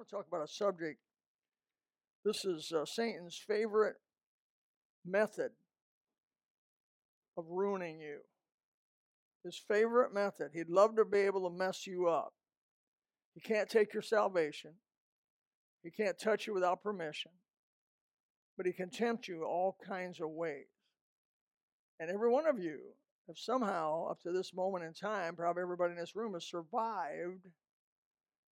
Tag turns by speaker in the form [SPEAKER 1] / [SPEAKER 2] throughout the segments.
[SPEAKER 1] want to talk about a subject. This is uh, Satan's favorite method of ruining you. His favorite method. He'd love to be able to mess you up. He can't take your salvation, he can't touch you without permission, but he can tempt you all kinds of ways. And every one of you have somehow, up to this moment in time, probably everybody in this room has survived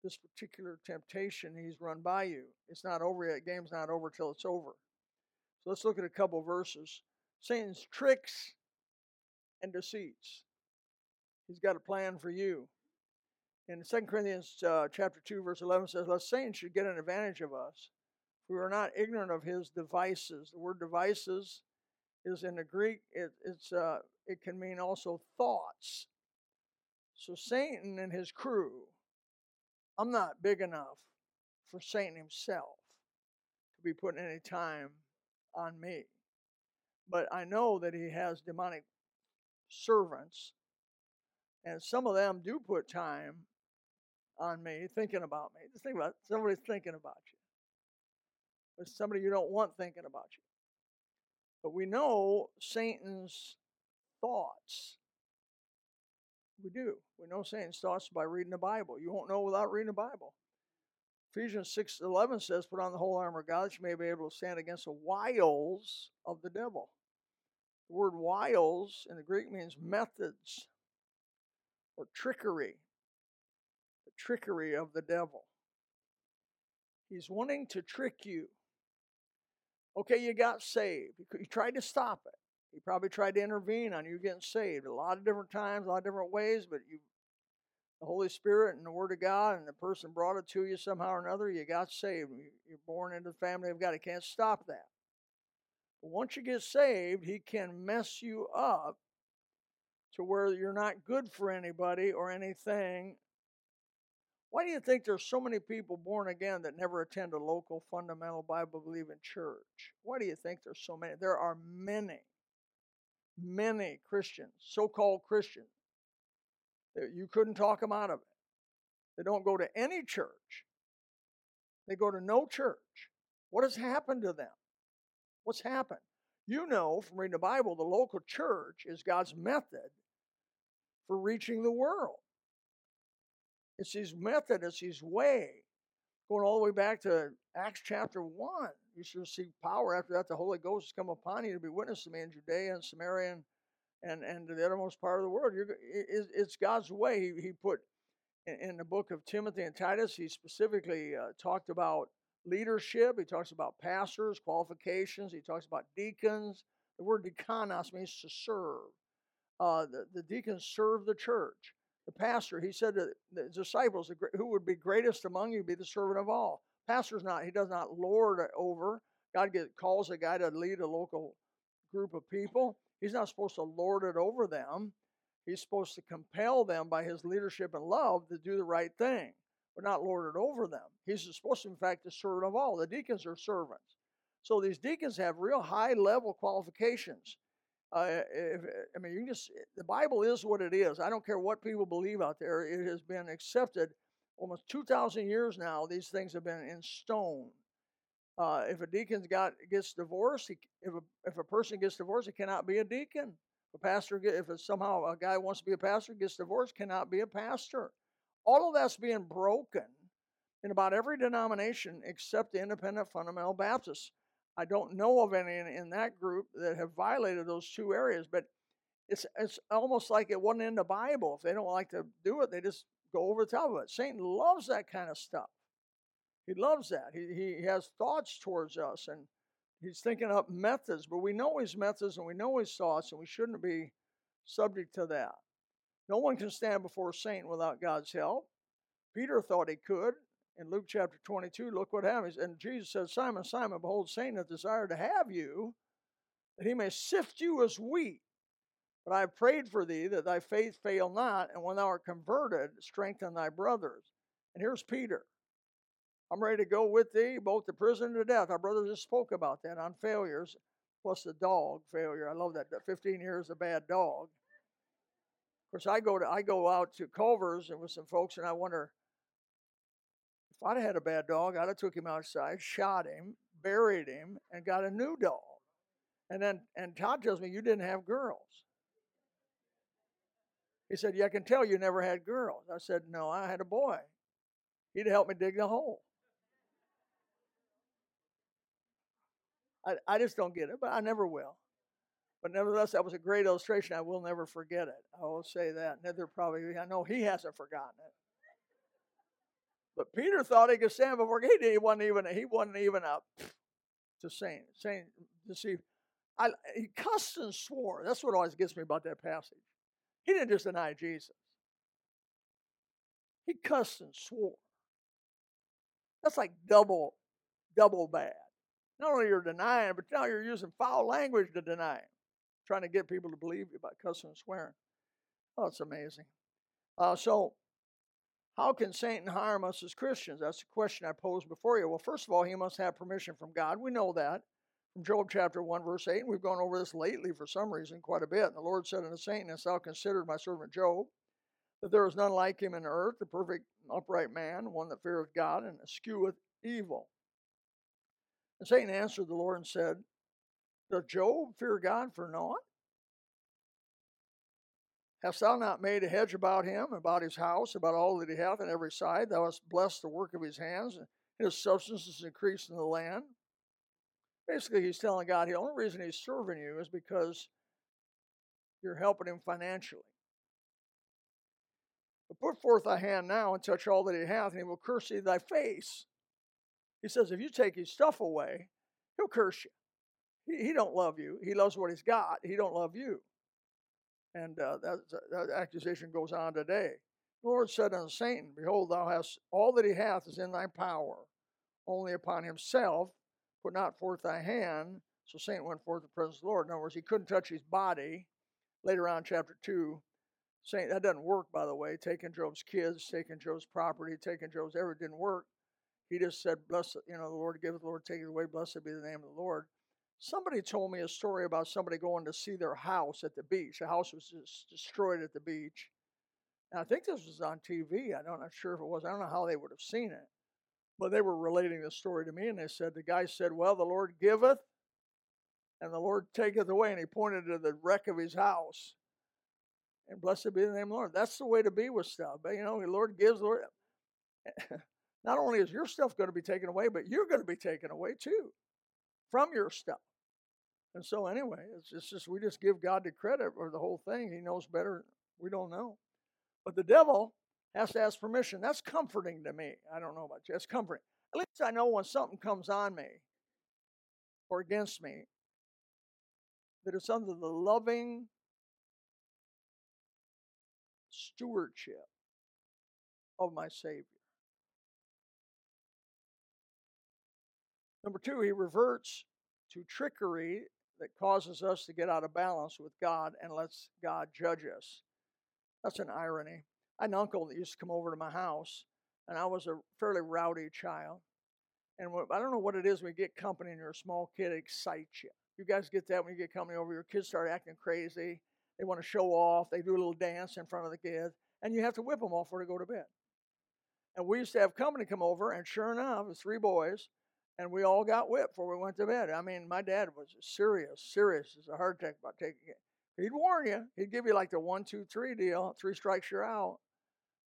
[SPEAKER 1] this particular temptation he's run by you. It's not over yet. Game's not over till it's over. So let's look at a couple verses. Satan's tricks and deceits. He's got a plan for you. In 2 Corinthians uh, chapter 2, verse 11 says, Lest Satan should get an advantage of us. We are not ignorant of his devices. The word devices is in the Greek, it, it's, uh, it can mean also thoughts. So Satan and his crew I'm not big enough for Satan himself to be putting any time on me. But I know that he has demonic servants, and some of them do put time on me, thinking about me. Just think about it. somebody's thinking about you. It's somebody you don't want thinking about you. But we know Satan's thoughts we do. We know Satan's thoughts by reading the Bible. You won't know without reading the Bible. Ephesians 6 11 says, Put on the whole armor of God that you may be able to stand against the wiles of the devil. The word wiles in the Greek means methods or trickery. The trickery of the devil. He's wanting to trick you. Okay, you got saved. You tried to stop it. He probably tried to intervene on you getting saved a lot of different times, a lot of different ways, but you the Holy Spirit and the Word of God, and the person brought it to you somehow or another, you got saved. You're born into the family of God. He can't stop that. But once you get saved, He can mess you up to where you're not good for anybody or anything. Why do you think there's so many people born again that never attend a local fundamental Bible believing church? Why do you think there's so many? There are many many Christians, so called Christians, that you couldn't talk them out of it. They don't go to any church, they go to no church. What has happened to them? What's happened? You know from reading the Bible, the local church is God's method for reaching the world. It's his method, it's his way. Going all the way back to Acts chapter 1. You should receive power. After that, the Holy Ghost has come upon you to be witness to me in Judea and Samaria and, and, and the uttermost part of the world. You're, it's God's way. He, he put in, in the book of Timothy and Titus, he specifically uh, talked about leadership. He talks about pastors, qualifications. He talks about deacons. The word diakonos means to serve. Uh, the, the deacons serve the church. The pastor, he said to the disciples, who would be greatest among you be the servant of all. Pastor's not, he does not lord over. God calls a guy to lead a local group of people. He's not supposed to lord it over them. He's supposed to compel them by his leadership and love to do the right thing, but not lord it over them. He's supposed to, in fact, the servant of all. The deacons are servants. So these deacons have real high level qualifications. Uh, if, I mean, you just, the Bible is what it is. I don't care what people believe out there. It has been accepted almost 2,000 years now, these things have been in stone. Uh, if a deacon got gets divorced, he, if a if a person gets divorced, he cannot be a deacon. A pastor, get, if it's somehow a guy wants to be a pastor, gets divorced, cannot be a pastor. All of that's being broken in about every denomination except the Independent Fundamental Baptists. I don't know of any in, in that group that have violated those two areas, but it's it's almost like it wasn't in the Bible. If they don't like to do it, they just go over the top of it. Satan loves that kind of stuff. He loves that. He, he has thoughts towards us and he's thinking up methods, but we know his methods and we know his thoughts, and we shouldn't be subject to that. No one can stand before Satan without God's help. Peter thought he could. In Luke chapter 22, look what happens. And Jesus said, Simon, Simon, behold, Satan hath desired to have you, that he may sift you as wheat. But I have prayed for thee that thy faith fail not, and when thou art converted, strengthen thy brothers. And here's Peter. I'm ready to go with thee, both to prison and to death. Our brother just spoke about that on failures, plus the dog failure. I love that. 15 years a bad dog. Of course, I go to I go out to Culver's and with some folks, and I wonder if I'd had a bad dog, I'd have took him outside, shot him, buried him, and got a new dog. And then, and Todd tells me you didn't have girls. He said, "Yeah, I can tell you never had girls." I said, "No, I had a boy. He'd help me dig the hole." I, I just don't get it, but I never will. But nevertheless, that was a great illustration. I will never forget it. I will say that. Neither probably, I know he hasn't forgotten it. But Peter thought he could stand before God. He wasn't even. He wasn't even up to saying saying to see. I he cussed and swore. That's what always gets me about that passage. He didn't just deny Jesus. He cussed and swore. That's like double, double bad. Not only you're denying, but now you're using foul language to deny him, trying to get people to believe you by cussing and swearing. Oh, it's amazing. Uh, so, how can Satan harm us as Christians? That's the question I posed before you. Well, first of all, he must have permission from God. We know that Job chapter 1, verse 8. And we've gone over this lately for some reason quite a bit. And the Lord said unto Satan, Hast thou considered my servant Job, that there is none like him in earth, the perfect upright man, one that feareth God and escheweth evil. And Satan answered the Lord and said, Does Job fear God for naught? Hast thou not made a hedge about him, about his house, about all that he hath on every side? Thou hast blessed the work of his hands, and his substance is increased in the land. Basically, he's telling God the only reason he's serving you is because you're helping him financially. But put forth thy hand now and touch all that he hath, and he will curse thee thy face. He says, if you take his stuff away, he'll curse you. He, he don't love you. He loves what he's got. He don't love you. And uh, that, that accusation goes on today. The Lord said unto Satan, Behold, thou hast all that he hath is in thy power. Only upon himself put not forth thy hand. So Satan went forth to the presence of the Lord. In other words, he couldn't touch his body. Later on, chapter 2, Satan, that doesn't work, by the way. Taking Job's kids, taking Job's property, taking Job's everything didn't work. He just said, Blessed, you know, the Lord giveth, the Lord taketh away, blessed be the name of the Lord. Somebody told me a story about somebody going to see their house at the beach. The house was just destroyed at the beach. And I think this was on TV. I'm not sure if it was. I don't know how they would have seen it. But they were relating the story to me, and they said, the guy said, Well, the Lord giveth, and the Lord taketh away. And he pointed to the wreck of his house. And blessed be the name of the Lord. That's the way to be with stuff. But, you know, the Lord gives, the Lord. Not only is your stuff going to be taken away, but you're going to be taken away too from your stuff. And so, anyway, it's just, it's just we just give God the credit for the whole thing. He knows better. We don't know. But the devil has to ask permission. That's comforting to me. I don't know about you. It's comforting. At least I know when something comes on me or against me that it's under the loving stewardship of my Savior. Number two, he reverts to trickery that causes us to get out of balance with God and lets God judge us. That's an irony. I had an uncle that used to come over to my house, and I was a fairly rowdy child. And I don't know what it is when you get company and you're a small kid, it excites you. You guys get that when you get company over, your kids start acting crazy. They want to show off. They do a little dance in front of the kids, and you have to whip them off before they go to bed. And we used to have company come over, and sure enough, the three boys, and we all got whipped before we went to bed. I mean, my dad was serious, serious as a heart attack about taking it. He'd warn you. He'd give you like the one, two, three deal. Three strikes, you're out.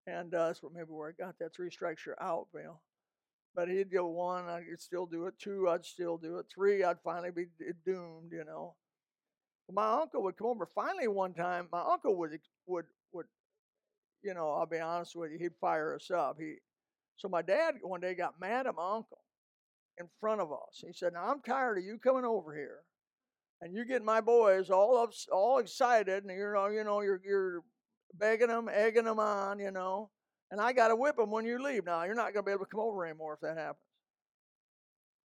[SPEAKER 1] And uh, that's what maybe where I got that three strikes, you're out, Bill. But he'd go one, I'd still do it. Two, I'd still do it. Three, I'd finally be doomed, you know. My uncle would come over. Finally, one time, my uncle would would would, you know, I'll be honest with you, he'd fire us up. He, so my dad one day got mad at my uncle in front of us. He said, "Now I'm tired of you coming over here, and you get my boys all up, all excited, and you're, you know, you're you're begging them, egging them on, you know, and I got to whip them when you leave. Now you're not going to be able to come over anymore if that happens."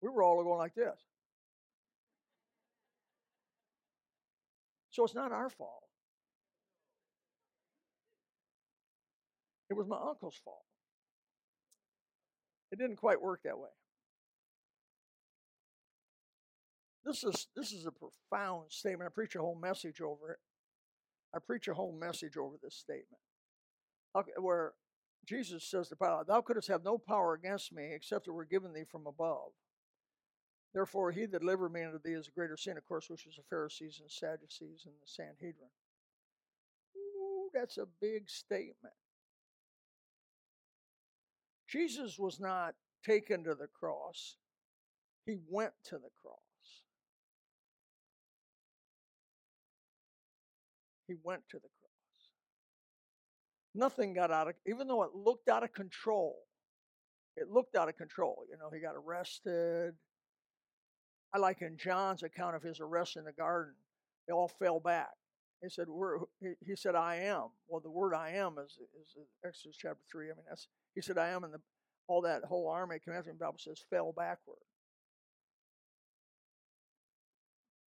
[SPEAKER 1] We were all going like this. So it's not our fault. It was my uncle's fault. It didn't quite work that way. This is this is a profound statement. I preach a whole message over it. I preach a whole message over this statement. Where Jesus says to Pilate, Thou couldst have no power against me except it were given thee from above. Therefore, he that delivered me unto thee is a greater sin, of course, which is the Pharisees and Sadducees and the Sanhedrin. Ooh, that's a big statement. Jesus was not taken to the cross, he went to the cross. He went to the cross. Nothing got out of, even though it looked out of control. It looked out of control. You know, he got arrested. I like in John's account of his arrest in the garden, they all fell back. He said, We're, he said, I am. Well, the word I am is, is Exodus chapter 3. I mean, that's, he said, I am, and the, all that whole army, commanding Bible says, fell backward.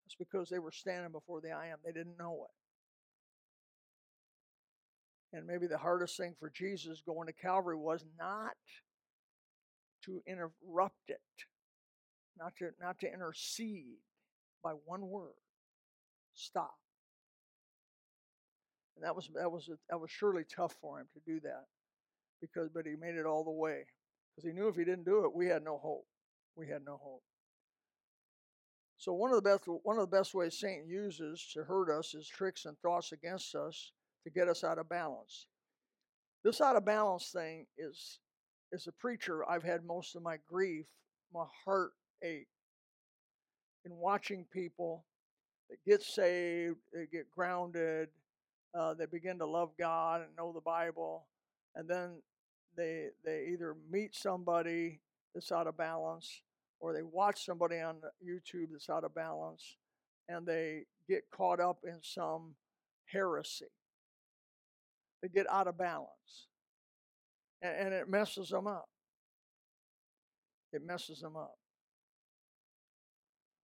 [SPEAKER 1] It's because they were standing before the I am. They didn't know it. And maybe the hardest thing for Jesus going to Calvary was not to interrupt it, not to, not to intercede by one word. Stop. And that was that was that was surely tough for him to do that, because but he made it all the way, because he knew if he didn't do it, we had no hope. We had no hope. So one of the best one of the best ways Satan uses to hurt us is tricks and thoughts against us to get us out of balance. This out of balance thing is, as a preacher, I've had most of my grief, my heart ache in watching people that get saved, they get grounded, uh, they begin to love God and know the Bible, and then they they either meet somebody that's out of balance, or they watch somebody on YouTube that's out of balance, and they get caught up in some heresy. They get out of balance. And, and it messes them up. It messes them up.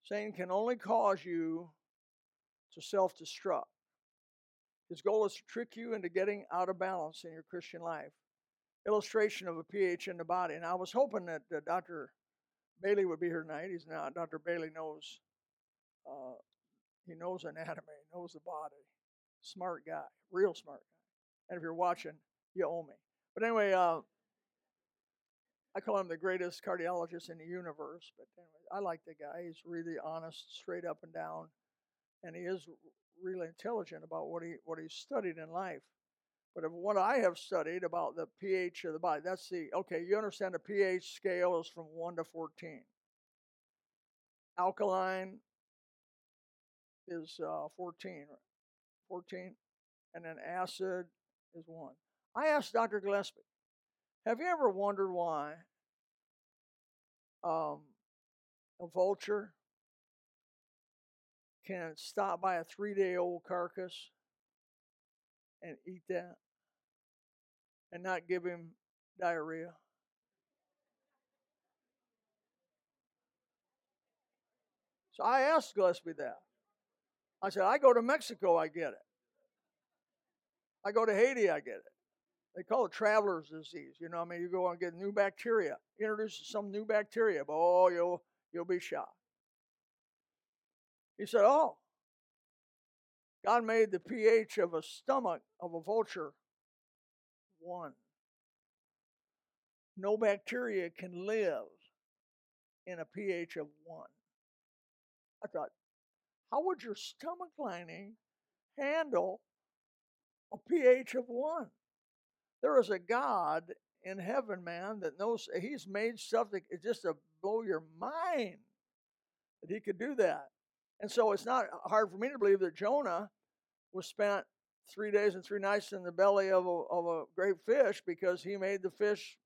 [SPEAKER 1] Satan can only cause you to self destruct. His goal is to trick you into getting out of balance in your Christian life. Illustration of a pH in the body. And I was hoping that uh, Dr. Bailey would be here tonight. He's not. Dr. Bailey knows. Uh, he knows anatomy. Knows the body. Smart guy. Real smart guy. And if you're watching, you owe me. But anyway, uh, I call him the greatest cardiologist in the universe. But anyway, I like the guy. He's really honest, straight up and down, and he is really intelligent about what he what he's studied in life. But what I have studied about the pH of the body, that's the okay. You understand the pH scale is from one to fourteen. Alkaline is uh, 14, 14, and then acid is one. I asked Dr. Gillespie, have you ever wondered why um, a vulture can stop by a three day old carcass and eat that and not give him diarrhea? So I asked Gillespie that. I said, I go to Mexico, I get it. I go to Haiti, I get it. They call it traveler's disease. You know, I mean, you go and get new bacteria, introduce some new bacteria, but oh, you'll you'll be shocked. He said, "Oh, God made the pH of a stomach of a vulture one. No bacteria can live in a pH of one." I thought, how would your stomach lining handle a pH of one. There is a God in heaven, man, that knows He's made stuff that it just to blow your mind that He could do that. And so it's not uh, hard for me to believe that Jonah was spent three days and three nights in the belly of a, of a great fish because he made the fish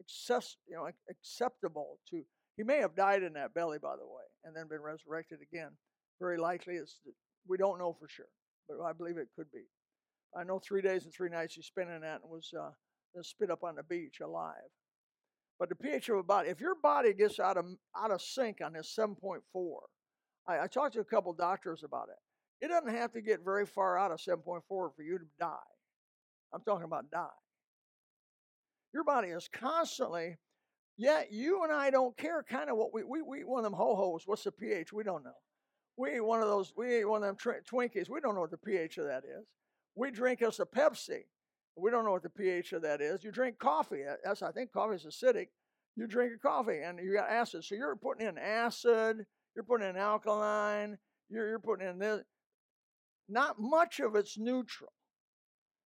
[SPEAKER 1] access, you know, acceptable to. He may have died in that belly, by the way, and then been resurrected again. Very likely, it's we don't know for sure, but I believe it could be. I know three days and three nights he spent in that and was uh, spit up on the beach alive. But the pH of a body, if your body gets out of out of sync on this 7.4, I, I talked to a couple doctors about it. It doesn't have to get very far out of 7.4 for you to die. I'm talking about die. Your body is constantly, yet you and I don't care kind of what we, we, we eat one of them ho-hos. What's the pH? We don't know. We eat one of those, we eat one of them Twinkies. We don't know what the pH of that is we drink us a Pepsi, We don't know what the pH of that is. You drink coffee. Uh, that's I think coffee is acidic. You drink a coffee and you got acid. So you're putting in acid. You're putting in alkaline. You're, you're putting in this. Not much of it's neutral.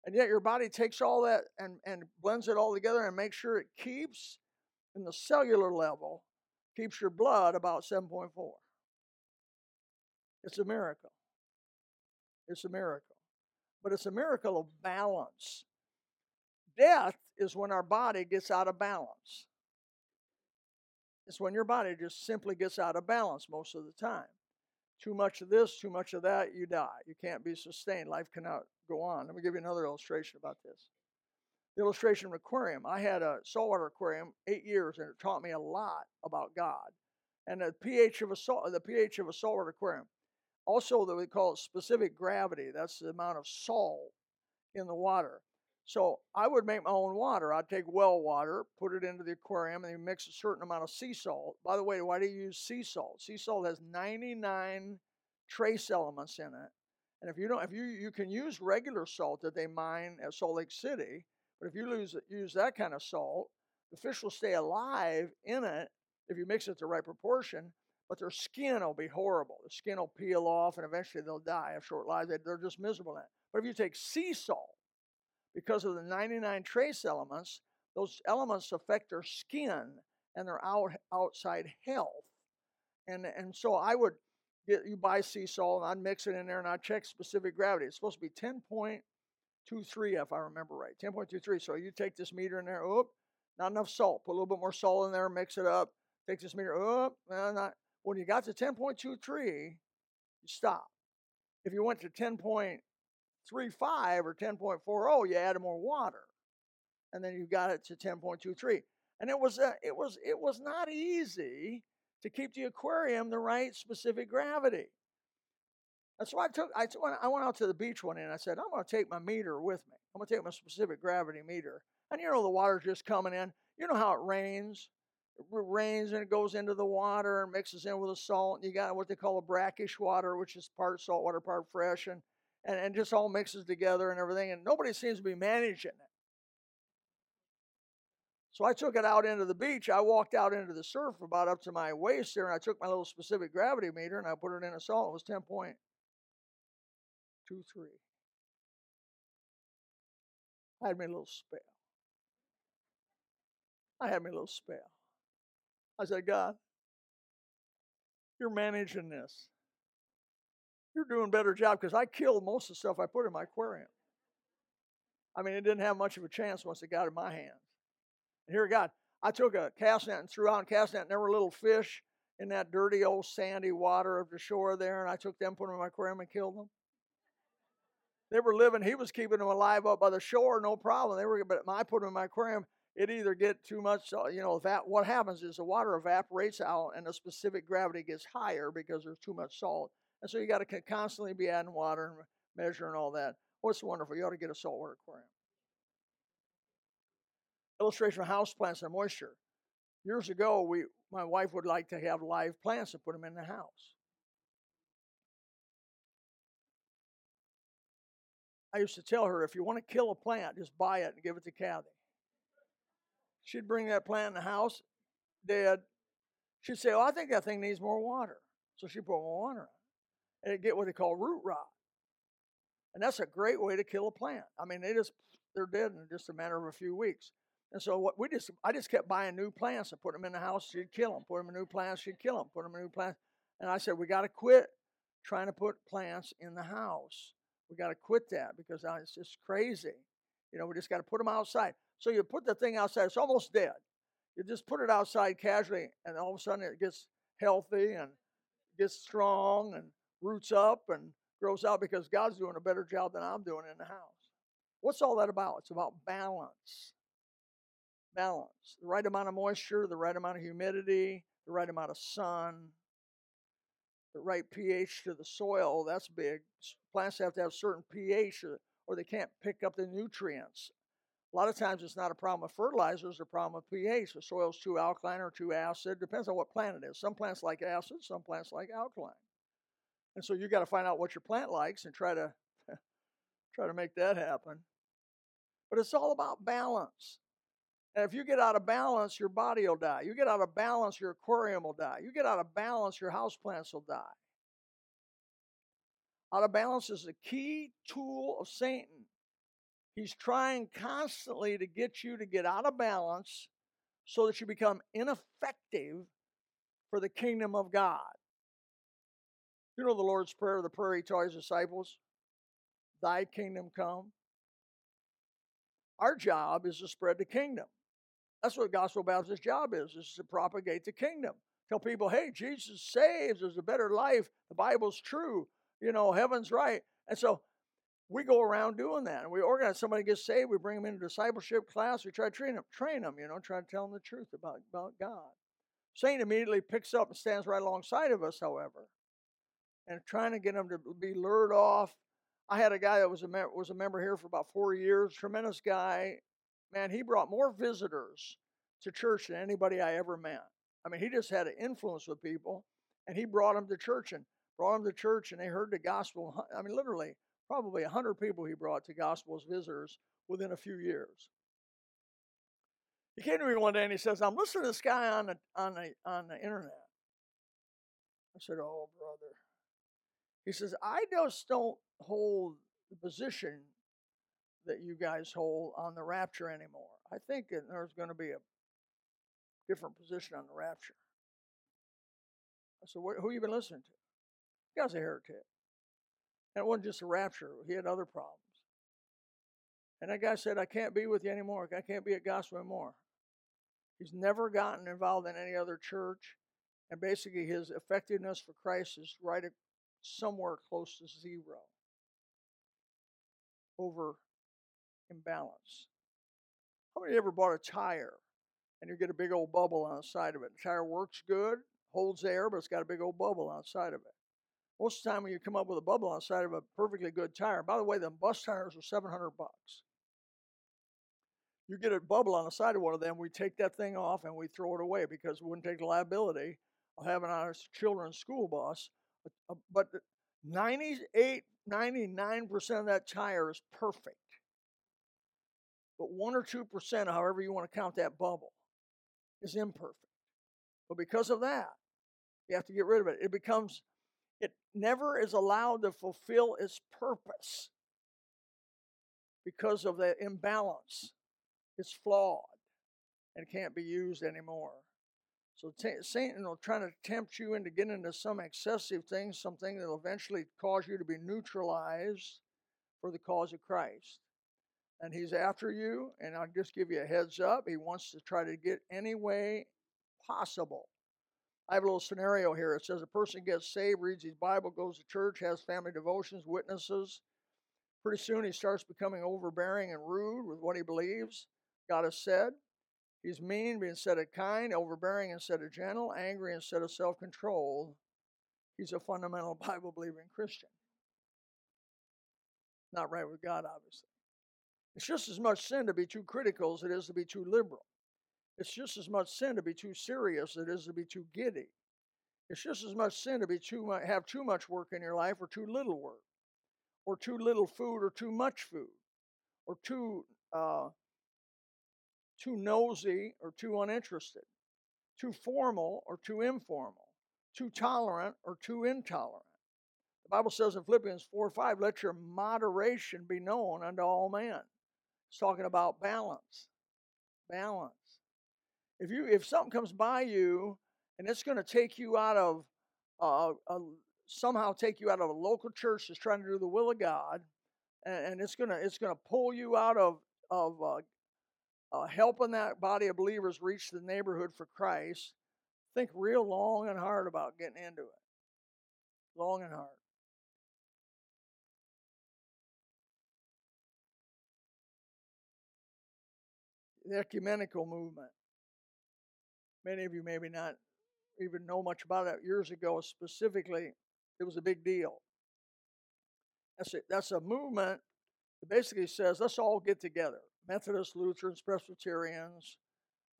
[SPEAKER 1] And yet your body takes all that and, and blends it all together and makes sure it keeps in the cellular level, keeps your blood about 7.4. It's a miracle. It's a miracle. But it's a miracle of balance. Death is when our body gets out of balance. It's when your body just simply gets out of balance most of the time. Too much of this, too much of that, you die. You can't be sustained. Life cannot go on. Let me give you another illustration about this. The illustration of aquarium. I had a saltwater aquarium eight years, and it taught me a lot about God and the pH of a salt, the pH of a saltwater aquarium. Also, that we call specific gravity. That's the amount of salt in the water. So I would make my own water. I'd take well water, put it into the aquarium, and mix a certain amount of sea salt. By the way, why do you use sea salt? Sea salt has 99 trace elements in it. And if you don't, if you you can use regular salt that they mine at Salt Lake City, but if you lose, use that kind of salt, the fish will stay alive in it if you mix it the right proportion. But their skin will be horrible. The skin will peel off, and eventually they'll die of short lives. They're just miserable in it. But if you take sea salt, because of the 99 trace elements, those elements affect their skin and their out, outside health. And, and so I would get you buy sea salt and I'd mix it in there and I'd check specific gravity. It's supposed to be 10.23 if I remember right. 10.23. So you take this meter in there, oop, not enough salt. Put a little bit more salt in there, mix it up. Take this meter, oop, not. When you got to 10.23, you stop. If you went to 10.35 or 10.40, you added more water. And then you got it to 10.23. And it was uh, it was it was not easy to keep the aquarium the right specific gravity. That's why I took. I, I went out to the beach one day and I said, I'm going to take my meter with me. I'm going to take my specific gravity meter. And you know, the water's just coming in. You know how it rains. Rains and it goes into the water and mixes in with the salt. And you got what they call a brackish water, which is part salt water, part fresh, and, and, and just all mixes together and everything. And nobody seems to be managing it. So I took it out into the beach. I walked out into the surf about up to my waist there, and I took my little specific gravity meter and I put it in a salt. It was 10.23. I had me a little spell. I had me a little spell. I said, God, you're managing this. You're doing a better job because I killed most of the stuff I put in my aquarium. I mean, it didn't have much of a chance once it got in my hands. And here, God, I took a cast net and threw out a cast net, and there were little fish in that dirty old sandy water of the shore there, and I took them, put them in my aquarium, and killed them. They were living. He was keeping them alive up by the shore, no problem. They were, but I put them in my aquarium. It either get too much, uh, you know, that what happens is the water evaporates out, and the specific gravity gets higher because there's too much salt, and so you got to constantly be adding water and measuring all that. What's wonderful? You ought to get a saltwater aquarium illustration of house plants and moisture. Years ago, we my wife would like to have live plants and put them in the house. I used to tell her if you want to kill a plant, just buy it and give it to Kathy. She'd bring that plant in the house, dead. She'd say, "Oh, I think that thing needs more water," so she put more water on it, and it get what they call root rot. And that's a great way to kill a plant. I mean, they just they're dead in just a matter of a few weeks. And so what we just, I just kept buying new plants and put them in the house. She'd kill them. Put them in new plants. She'd kill them. Put them in new plants. And I said, we got to quit trying to put plants in the house. We got to quit that because uh, it's just crazy. You know, we just got to put them outside. So you put the thing outside. It's almost dead. You just put it outside casually, and all of a sudden it gets healthy and gets strong and roots up and grows out because God's doing a better job than I'm doing in the house. What's all that about? It's about balance balance the right amount of moisture, the right amount of humidity, the right amount of sun, the right pH to the soil. That's big. Plants have to have certain pH or, or they can't pick up the nutrients. A lot of times it's not a problem of fertilizers, it's a problem of pH. The soil's too alkaline or too acid. Depends on what plant it is. Some plants like acid, some plants like alkaline. And so you got to find out what your plant likes and try to try to make that happen. But it's all about balance. And if you get out of balance, your body will die. You get out of balance, your aquarium will die. You get out of balance, your houseplants will die. Out of balance is the key tool of Satan. He's trying constantly to get you to get out of balance so that you become ineffective for the kingdom of God. You know the Lord's Prayer, the prayer he taught his disciples? Thy kingdom come. Our job is to spread the kingdom. That's what Gospel Baptist job is, is to propagate the kingdom. Tell people, hey, Jesus saves, there's a better life, the Bible's true, you know, heaven's right. And so we go around doing that. And we organize somebody gets saved, we bring them into discipleship class, we try to train them, train them, you know, try to tell them the truth about, about God. Satan immediately picks up and stands right alongside of us, however, and trying to get them to be lured off. I had a guy that was a mem- was a member here for about four years, tremendous guy. Man, he brought more visitors to church than anybody I ever met. I mean, he just had an influence with people, and he brought them to church and brought them to church, and they heard the gospel. I mean, literally, probably 100 people he brought to gospel as visitors within a few years. He came to me one day and he says, I'm listening to this guy on the, on the, on the internet. I said, Oh, brother. He says, I just don't hold the position that you guys hold on the rapture anymore. I think there's going to be a different position on the rapture. I said, Who you been listening to? The guy's a heretic. It wasn't just a rapture, he had other problems. And that guy said, I can't be with you anymore. I can't be at gospel anymore. He's never gotten involved in any other church. And basically, his effectiveness for Christ is right at somewhere close to zero over imbalance. How many ever bought a tire and you get a big old bubble on the side of it? The tire works good, holds air, but it's got a big old bubble on the side of it. Most of the time, when you come up with a bubble on the side of a perfectly good tire, by the way, the bus tires are 700 bucks you get a bubble on the side of one of them, we take that thing off and we throw it away because we wouldn't take the liability of having our children's school bus. Uh, uh, but 98, 99% of that tire is perfect. But 1 or 2%, however you want to count that bubble, is imperfect. But because of that, you have to get rid of it. It becomes, it never is allowed to fulfill its purpose because of the imbalance it's flawed and can't be used anymore. So t- Satan will try to tempt you into getting into some excessive thing, something that will eventually cause you to be neutralized for the cause of Christ. And he's after you, and I'll just give you a heads up. He wants to try to get any way possible. I have a little scenario here. It says a person gets saved, reads his Bible, goes to church, has family devotions, witnesses. Pretty soon he starts becoming overbearing and rude with what he believes. God has said. He's mean instead of kind, overbearing instead of gentle, angry instead of self controlled. He's a fundamental Bible believing Christian. Not right with God, obviously. It's just as much sin to be too critical as it is to be too liberal. It's just as much sin to be too serious as it is to be too giddy. It's just as much sin to be too much, have too much work in your life or too little work, or too little food or too much food, or too uh, too nosy or too uninterested, too formal or too informal, too tolerant or too intolerant. The Bible says in Philippians 4 5, let your moderation be known unto all men. It's talking about balance. Balance. If you if something comes by you and it's going to take you out of uh, a, somehow take you out of a local church that's trying to do the will of God, and, and it's gonna it's gonna pull you out of of uh, uh, helping that body of believers reach the neighborhood for Christ, think real long and hard about getting into it. Long and hard. The ecumenical movement. Many of you maybe not even know much about it. Years ago, specifically, it was a big deal. That's a, that's a movement that basically says, let's all get together. Methodists, Lutherans, Presbyterians,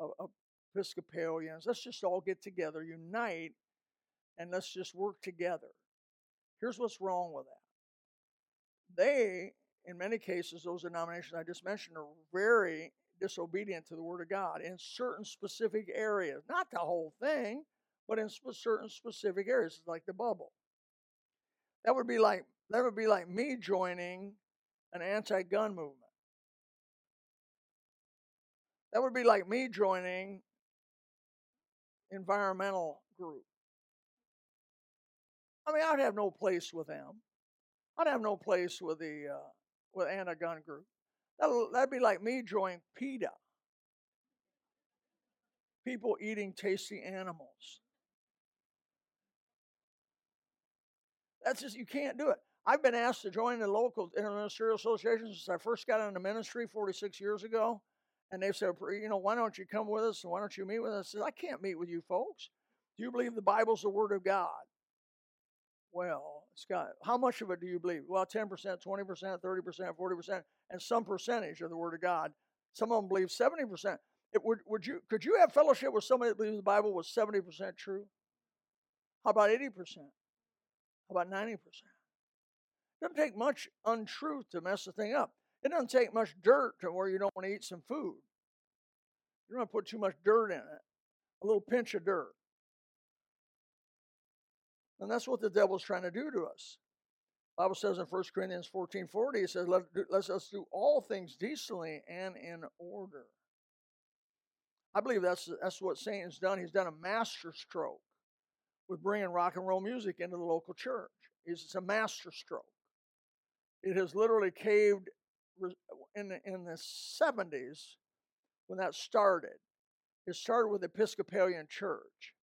[SPEAKER 1] uh, uh, Episcopalians, let's just all get together, unite, and let's just work together. Here's what's wrong with that. They, in many cases, those denominations I just mentioned are very disobedient to the Word of God in certain specific areas. Not the whole thing, but in sp- certain specific areas, like the bubble. That would be like that would be like me joining an anti-gun movement. That would be like me joining environmental group. I mean, I'd have no place with them. I'd have no place with the uh, with anti-gun group. That'll, that'd be like me joining PETA. People eating tasty animals. That's just you can't do it. I've been asked to join the local interministerial association since I first got into ministry 46 years ago. And they've said, you know, why don't you come with us and why don't you meet with us? I said, I can't meet with you folks. Do you believe the Bible's the Word of God? Well, Scott, how much of it do you believe? Well, 10%, 20%, 30%, 40%, and some percentage of the Word of God. Some of them believe 70%. It, would, would you, could you have fellowship with somebody that believes the Bible was 70% true? How about 80%? How about 90%? It doesn't take much untruth to mess the thing up. It doesn't take much dirt to where you don't want to eat some food. You don't want to put too much dirt in it, a little pinch of dirt. And that's what the devil's trying to do to us. The Bible says in 1 Corinthians 14 40, it says, Let, let us do all things decently and in order. I believe that's, that's what Satan's done. He's done a master stroke with bringing rock and roll music into the local church. It's a master stroke. It has literally caved in in the 70s when that started. It started with the Episcopalian Church,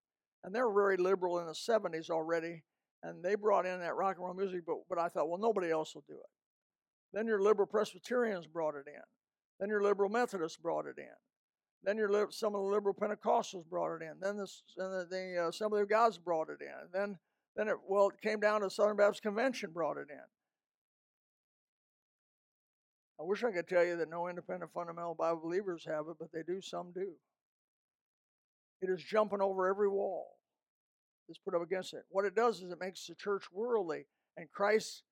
[SPEAKER 1] and they were very liberal in the 70s already, and they brought in that rock and roll music, but, but I thought, well, nobody else will do it. Then your liberal Presbyterians brought it in. Then your liberal Methodists brought it in. Then your some of the liberal Pentecostals brought it in. Then the, the, the uh, Assembly of God's brought it in. Then then it well it came down to Southern Baptist Convention brought it in. I wish I could tell you that no independent fundamental Bible believers have it, but they do, some do. It is jumping over every wall that's put up against it. What it does is it makes the church worldly, and Christ.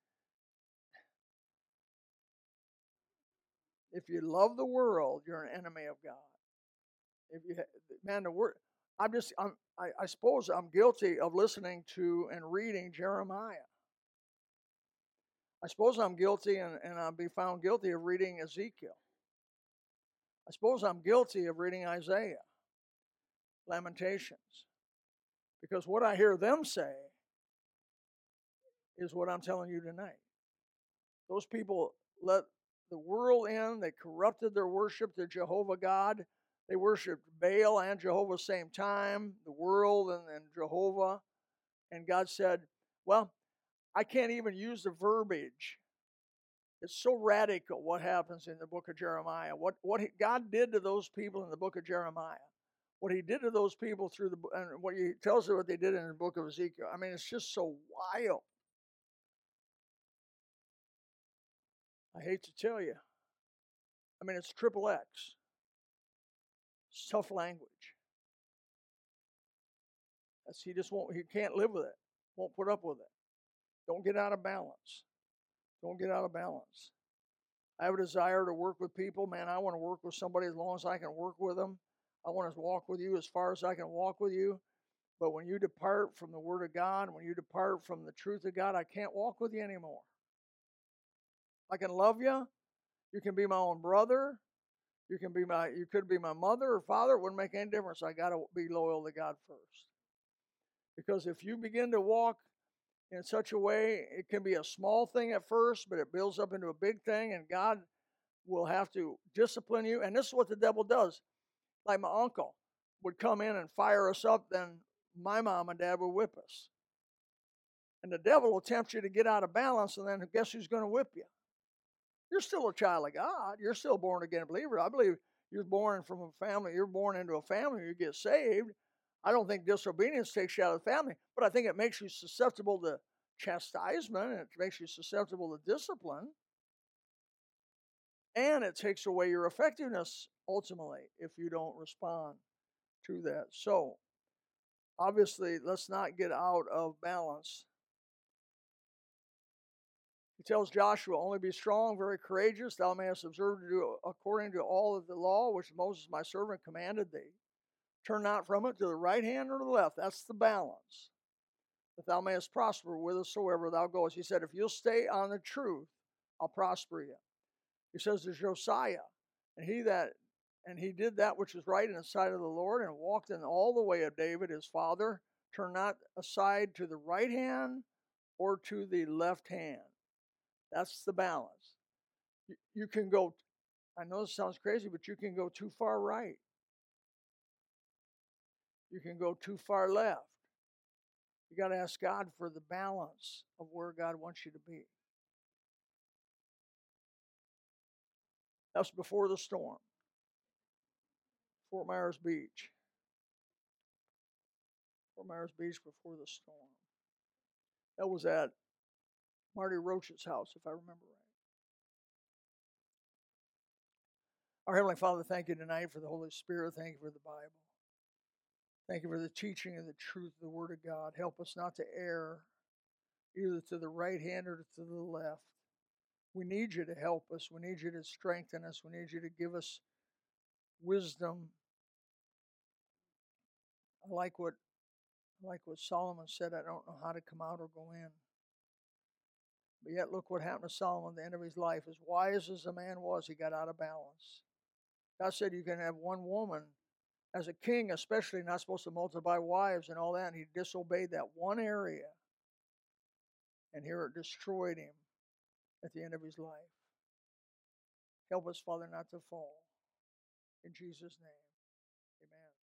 [SPEAKER 1] If you love the world, you're an enemy of God. If you, man, the word. I'm just, I'm, I, I suppose I'm guilty of listening to and reading Jeremiah. I suppose I'm guilty and, and I'll be found guilty of reading Ezekiel. I suppose I'm guilty of reading Isaiah, Lamentations. Because what I hear them say is what I'm telling you tonight. Those people let the world in, they corrupted their worship to Jehovah God. They worshiped Baal and Jehovah same time, the world and, and Jehovah. And God said, Well, I can't even use the verbiage. It's so radical what happens in the book of Jeremiah. What, what God did to those people in the book of Jeremiah. What he did to those people through the and what he tells us what they did in the book of Ezekiel. I mean, it's just so wild. I hate to tell you. I mean, it's triple X. It's tough language. That's, he just won't, he can't live with it, won't put up with it. Don't get out of balance. Don't get out of balance. I have a desire to work with people. Man, I want to work with somebody as long as I can work with them. I want to walk with you as far as I can walk with you. But when you depart from the Word of God, when you depart from the truth of God, I can't walk with you anymore. I can love you. You can be my own brother. You can be my you could be my mother or father. It wouldn't make any difference. I gotta be loyal to God first. Because if you begin to walk in such a way. It can be a small thing at first, but it builds up into a big thing, and God will have to discipline you. And this is what the devil does. Like my uncle would come in and fire us up, then my mom and dad would whip us. And the devil will tempt you to get out of balance, and then guess who's going to whip you? You're still a child of God. You're still born again believer. I believe you're born from a family. You're born into a family. You get saved. I don't think disobedience takes you out of the family, but I think it makes you susceptible to chastisement, it makes you susceptible to discipline, and it takes away your effectiveness ultimately if you don't respond to that. So, obviously, let's not get out of balance. He tells Joshua, Only be strong, very courageous, thou mayest observe to do according to all of the law which Moses my servant commanded thee. Turn not from it to the right hand or the left. That's the balance. That thou mayest prosper whithersoever thou goest. He said, If you'll stay on the truth, I'll prosper you. He says to Josiah, and he that and he did that which was right in the sight of the Lord and walked in all the way of David his father, turn not aside to the right hand or to the left hand. That's the balance. You, you can go, I know this sounds crazy, but you can go too far right. You can go too far left. You got to ask God for the balance of where God wants you to be. That's before the storm. Fort Myers Beach. Fort Myers Beach before the storm. That was at Marty Roach's house, if I remember right. Our Heavenly Father, thank you tonight for the Holy Spirit. Thank you for the Bible. Thank you for the teaching and the truth of the Word of God. Help us not to err either to the right hand or to the left. We need you to help us. We need you to strengthen us. We need you to give us wisdom. I like what like what Solomon said. I don't know how to come out or go in. But yet, look what happened to Solomon at the end of his life. As wise as the man was, he got out of balance. God said you can have one woman as a king, especially not supposed to multiply wives and all that. And he disobeyed that one area. And here it destroyed him at the end of his life. Help us, Father, not to fall. In Jesus' name.